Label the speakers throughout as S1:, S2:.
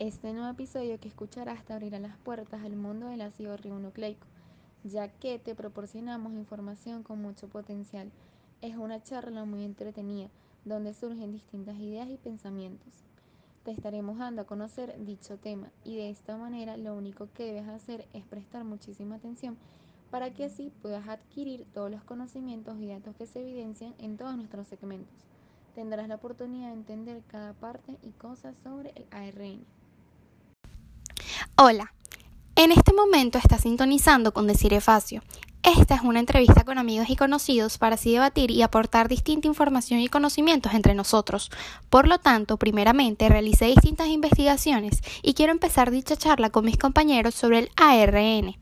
S1: Este nuevo episodio que escucharás te abrirá las puertas al mundo del ácido ribonucleico, ya que te proporcionamos información con mucho potencial. Es una charla muy entretenida, donde surgen distintas ideas y pensamientos. Te estaremos dando a conocer dicho tema y de esta manera lo único que debes hacer es prestar muchísima atención para que así puedas adquirir todos los conocimientos y datos que se evidencian en todos nuestros segmentos. Tendrás la oportunidad de entender cada parte y cosas sobre el ARN.
S2: Hola, en este momento estás sintonizando con Desire Facio. Esta es una entrevista con amigos y conocidos para así debatir y aportar distinta información y conocimientos entre nosotros. Por lo tanto, primeramente realicé distintas investigaciones y quiero empezar dicha charla con mis compañeros sobre el ARN,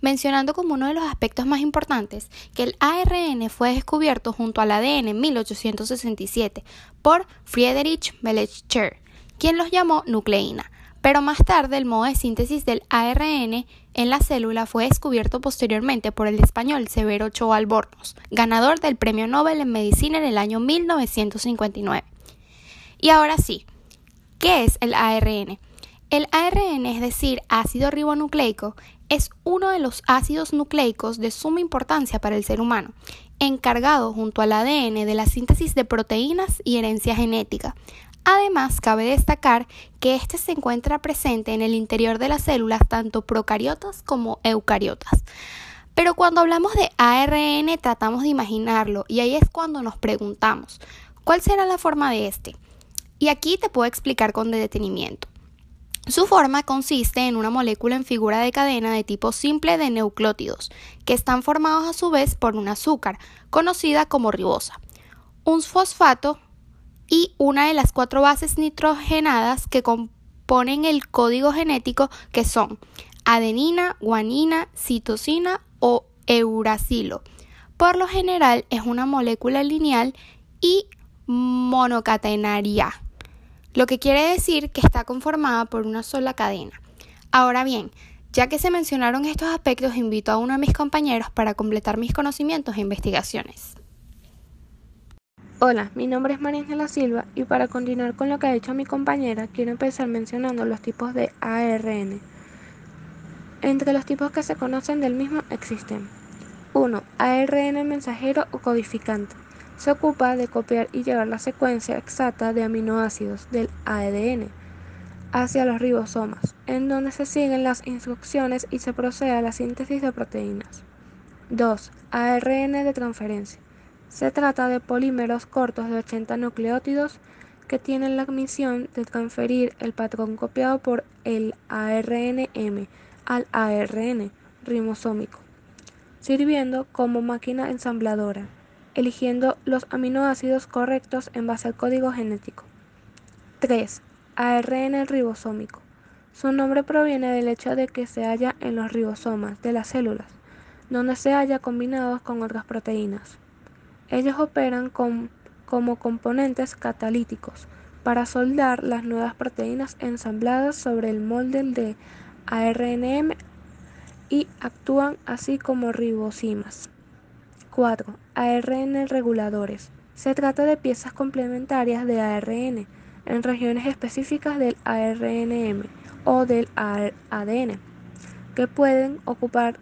S2: mencionando como uno de los aspectos más importantes que el ARN fue descubierto junto al ADN en 1867 por Friedrich Melcher, quien los llamó nucleína pero más tarde el modo de síntesis del ARN en la célula fue descubierto posteriormente por el español Severo Ochoa Albornoz, ganador del Premio Nobel en Medicina en el año 1959. Y ahora sí, ¿qué es el ARN? El ARN, es decir, ácido ribonucleico, es uno de los ácidos nucleicos de suma importancia para el ser humano, encargado junto al ADN de la síntesis de proteínas y herencia genética, Además, cabe destacar que este se encuentra presente en el interior de las células tanto procariotas como eucariotas. Pero cuando hablamos de ARN tratamos de imaginarlo y ahí es cuando nos preguntamos, ¿cuál será la forma de este? Y aquí te puedo explicar con detenimiento. Su forma consiste en una molécula en figura de cadena de tipo simple de nucleótidos, que están formados a su vez por un azúcar, conocida como ribosa, un fosfato, y una de las cuatro bases nitrogenadas que componen el código genético que son adenina, guanina, citosina o euracilo. Por lo general es una molécula lineal y monocatenaria, lo que quiere decir que está conformada por una sola cadena. Ahora bien, ya que se mencionaron estos aspectos, invito a uno de mis compañeros para completar mis conocimientos e investigaciones.
S3: Hola, mi nombre es María Ángela Silva y para continuar con lo que ha dicho mi compañera, quiero empezar mencionando los tipos de ARN. Entre los tipos que se conocen del mismo existen 1. ARN mensajero o codificante. Se ocupa de copiar y llevar la secuencia exacta de aminoácidos del ADN hacia los ribosomas, en donde se siguen las instrucciones y se procede a la síntesis de proteínas. 2. ARN de transferencia se trata de polímeros cortos de 80 nucleótidos que tienen la misión de transferir el patrón copiado por el ARNM al ARN ribosómico, sirviendo como máquina ensambladora, eligiendo los aminoácidos correctos en base al código genético. 3. ARN ribosómico. Su nombre proviene del hecho de que se halla en los ribosomas de las células, donde se halla combinados con otras proteínas. Ellos operan como componentes catalíticos para soldar las nuevas proteínas ensambladas sobre el molde de ARNM y actúan así como ribosimas. 4. ARN reguladores. Se trata de piezas complementarias de ARN en regiones específicas del ARNM o del ADN que pueden ocupar,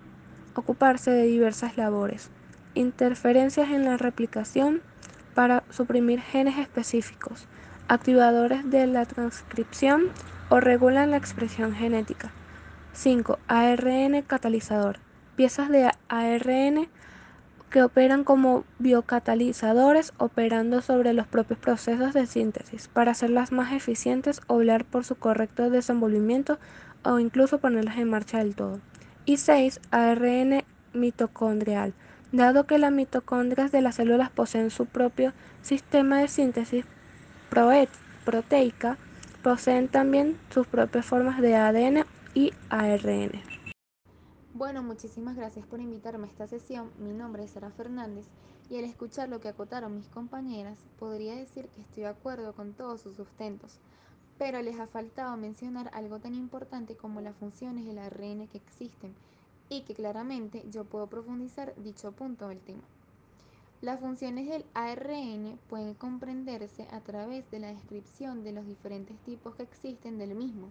S3: ocuparse de diversas labores interferencias en la replicación para suprimir genes específicos, activadores de la transcripción o regulan la expresión genética. 5. ARN catalizador. Piezas de ARN que operan como biocatalizadores operando sobre los propios procesos de síntesis para hacerlas más eficientes o velar por su correcto desenvolvimiento o incluso ponerlas en marcha del todo. Y 6. ARN mitocondrial Dado que las mitocondrias de las células poseen su propio sistema de síntesis proteica, poseen también sus propias formas de ADN y ARN.
S1: Bueno, muchísimas gracias por invitarme a esta sesión. Mi nombre es Sara Fernández y al escuchar lo que acotaron mis compañeras, podría decir que estoy de acuerdo con todos sus sustentos, pero les ha faltado mencionar algo tan importante como las funciones del ARN que existen y que claramente yo puedo profundizar dicho punto del tema. Las funciones del ARN pueden comprenderse a través de la descripción de los diferentes tipos que existen del mismo,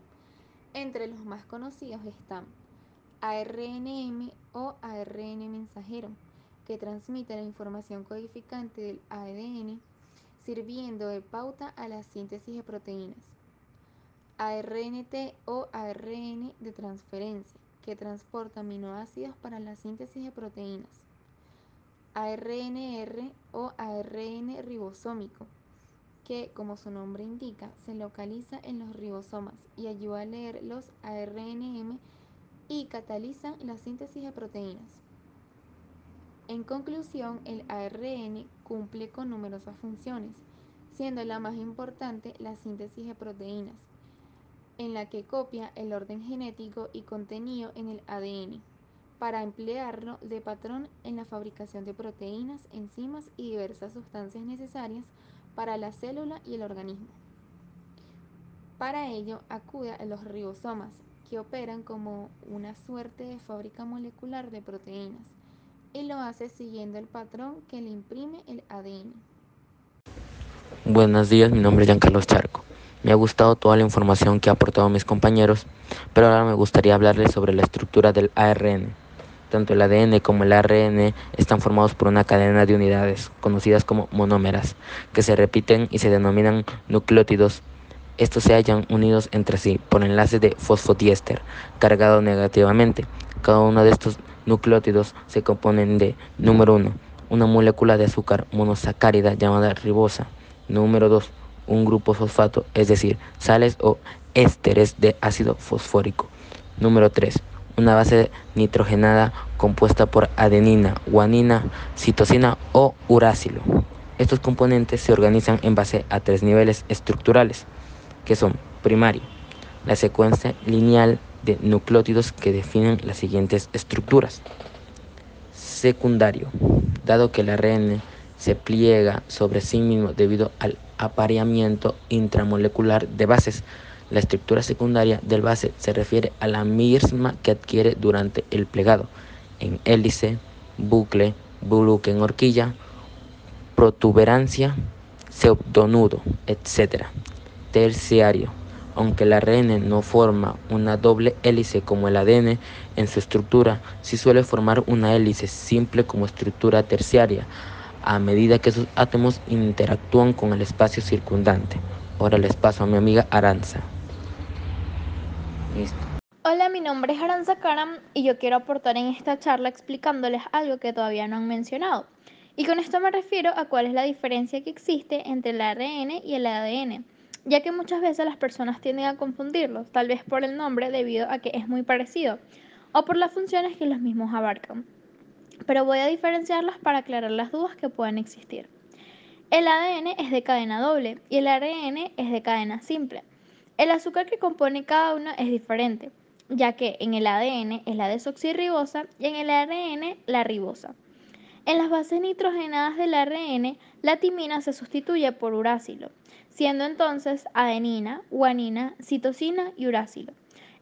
S1: Entre los más conocidos están ARNM o ARN mensajero, que transmite la información codificante del ADN, sirviendo de pauta a la síntesis de proteínas. ARNT o ARN de transferencia, que transporta aminoácidos para la síntesis de proteínas. ARNR o ARN ribosómico, que, como su nombre indica, se localiza en los ribosomas y ayuda a leer los ARNM y cataliza la síntesis de proteínas. En conclusión, el ARN cumple con numerosas funciones, siendo la más importante la síntesis de proteínas, en la que copia el orden genético y contenido en el ADN, para emplearlo de patrón en la fabricación de proteínas, enzimas y diversas sustancias necesarias para la célula y el organismo. Para ello acude a los ribosomas, que operan como una suerte de fábrica molecular de proteínas, y lo hace siguiendo el patrón que le imprime el ADN.
S4: Buenos días, mi nombre es Giancarlos Charco. Me ha gustado toda la información que ha aportado mis compañeros, pero ahora me gustaría hablarles sobre la estructura del ARN. Tanto el ADN como el ARN están formados por una cadena de unidades, conocidas como monómeras, que se repiten y se denominan nucleótidos. Estos se hallan unidos entre sí por enlaces de fosfodiéster, cargado negativamente. Cada uno de estos nucleótidos se componen de, número 1, una molécula de azúcar monosacárida llamada ribosa. Número 2, un grupo fosfato, es decir, sales o ésteres de ácido fosfórico. Número 3, una base nitrogenada compuesta por adenina, guanina, citosina o uracilo. Estos componentes se organizan en base a tres niveles estructurales, que son primario, la secuencia lineal de nucleótidos que definen las siguientes estructuras. Secundario, dado que el ARN se pliega sobre sí mismo debido al apareamiento intramolecular de bases, la estructura secundaria del base se refiere a la misma que adquiere durante el plegado, en hélice, bucle, bucle en horquilla, protuberancia, pseudonudo, etc. Terciario. Aunque el ARN no forma una doble hélice como el ADN en su estructura, sí suele formar una hélice simple como estructura terciaria a medida que sus átomos interactúan con el espacio circundante. Ahora les paso a mi amiga Aranza.
S5: Hola, mi nombre es Aranza Karam y yo quiero aportar en esta charla explicándoles algo que todavía no han mencionado. Y con esto me refiero a cuál es la diferencia que existe entre el ARN y el ADN, ya que muchas veces las personas tienden a confundirlos, tal vez por el nombre debido a que es muy parecido, o por las funciones que los mismos abarcan. Pero voy a diferenciarlas para aclarar las dudas que puedan existir. El ADN es de cadena doble y el ARN es de cadena simple. El azúcar que compone cada uno es diferente, ya que en el ADN es la desoxirribosa y en el ARN la ribosa. En las bases nitrogenadas del ARN, la timina se sustituye por uracilo, siendo entonces adenina, guanina, citosina y uracilo.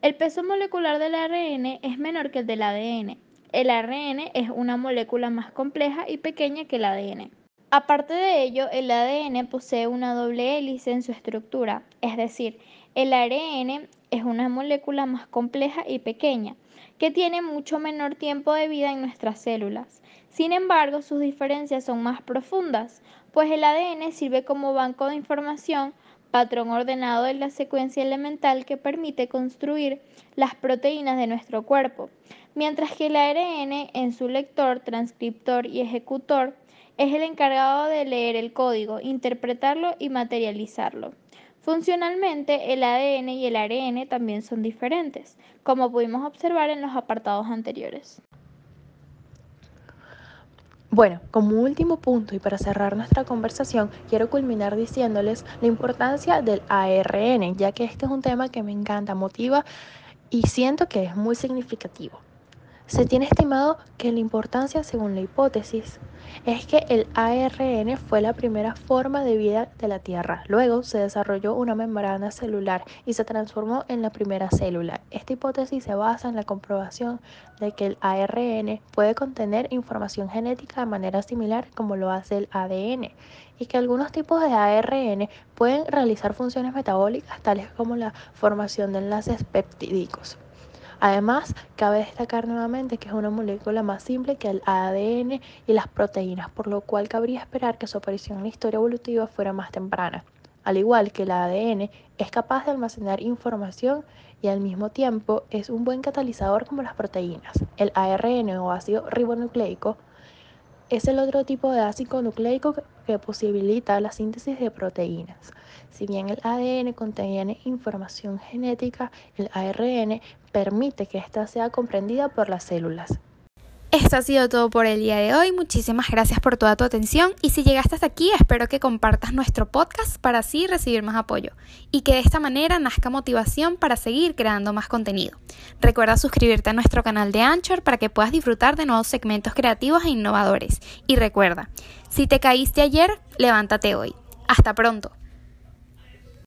S5: El peso molecular del ARN es menor que el del ADN. El ARN es una molécula más compleja y pequeña que el ADN. Aparte de ello, el ADN posee una doble hélice en su estructura, es decir, el ARN es una molécula más compleja y pequeña, que tiene mucho menor tiempo de vida en nuestras células. Sin embargo, sus diferencias son más profundas, pues el ADN sirve como banco de información, patrón ordenado de la secuencia elemental que permite construir las proteínas de nuestro cuerpo, mientras que el ARN en su lector, transcriptor y ejecutor es el encargado de leer el código, interpretarlo y materializarlo. Funcionalmente, el ADN y el ARN también son diferentes, como pudimos observar en los apartados anteriores.
S6: Bueno, como último punto y para cerrar nuestra conversación, quiero culminar diciéndoles la importancia del ARN, ya que este es un tema que me encanta, motiva y siento que es muy significativo. Se tiene estimado que la importancia, según la hipótesis, es que el ARN fue la primera forma de vida de la Tierra. Luego se desarrolló una membrana celular y se transformó en la primera célula. Esta hipótesis se basa en la comprobación de que el ARN puede contener información genética de manera similar como lo hace el ADN y que algunos tipos de ARN pueden realizar funciones metabólicas tales como la formación de enlaces peptídicos. Además, cabe destacar nuevamente que es una molécula más simple que el ADN y las proteínas, por lo cual cabría esperar que su aparición en la historia evolutiva fuera más temprana. Al igual que el ADN, es capaz de almacenar información y al mismo tiempo es un buen catalizador como las proteínas. El ARN o ácido ribonucleico es el otro tipo de ácido nucleico que posibilita la síntesis de proteínas. Si bien el ADN contiene información genética, el ARN permite que ésta sea comprendida por las células.
S2: Esto ha sido todo por el día de hoy. Muchísimas gracias por toda tu atención y si llegaste hasta aquí espero que compartas nuestro podcast para así recibir más apoyo y que de esta manera nazca motivación para seguir creando más contenido. Recuerda suscribirte a nuestro canal de Anchor para que puedas disfrutar de nuevos segmentos creativos e innovadores. Y recuerda, si te caíste ayer, levántate hoy. Hasta pronto.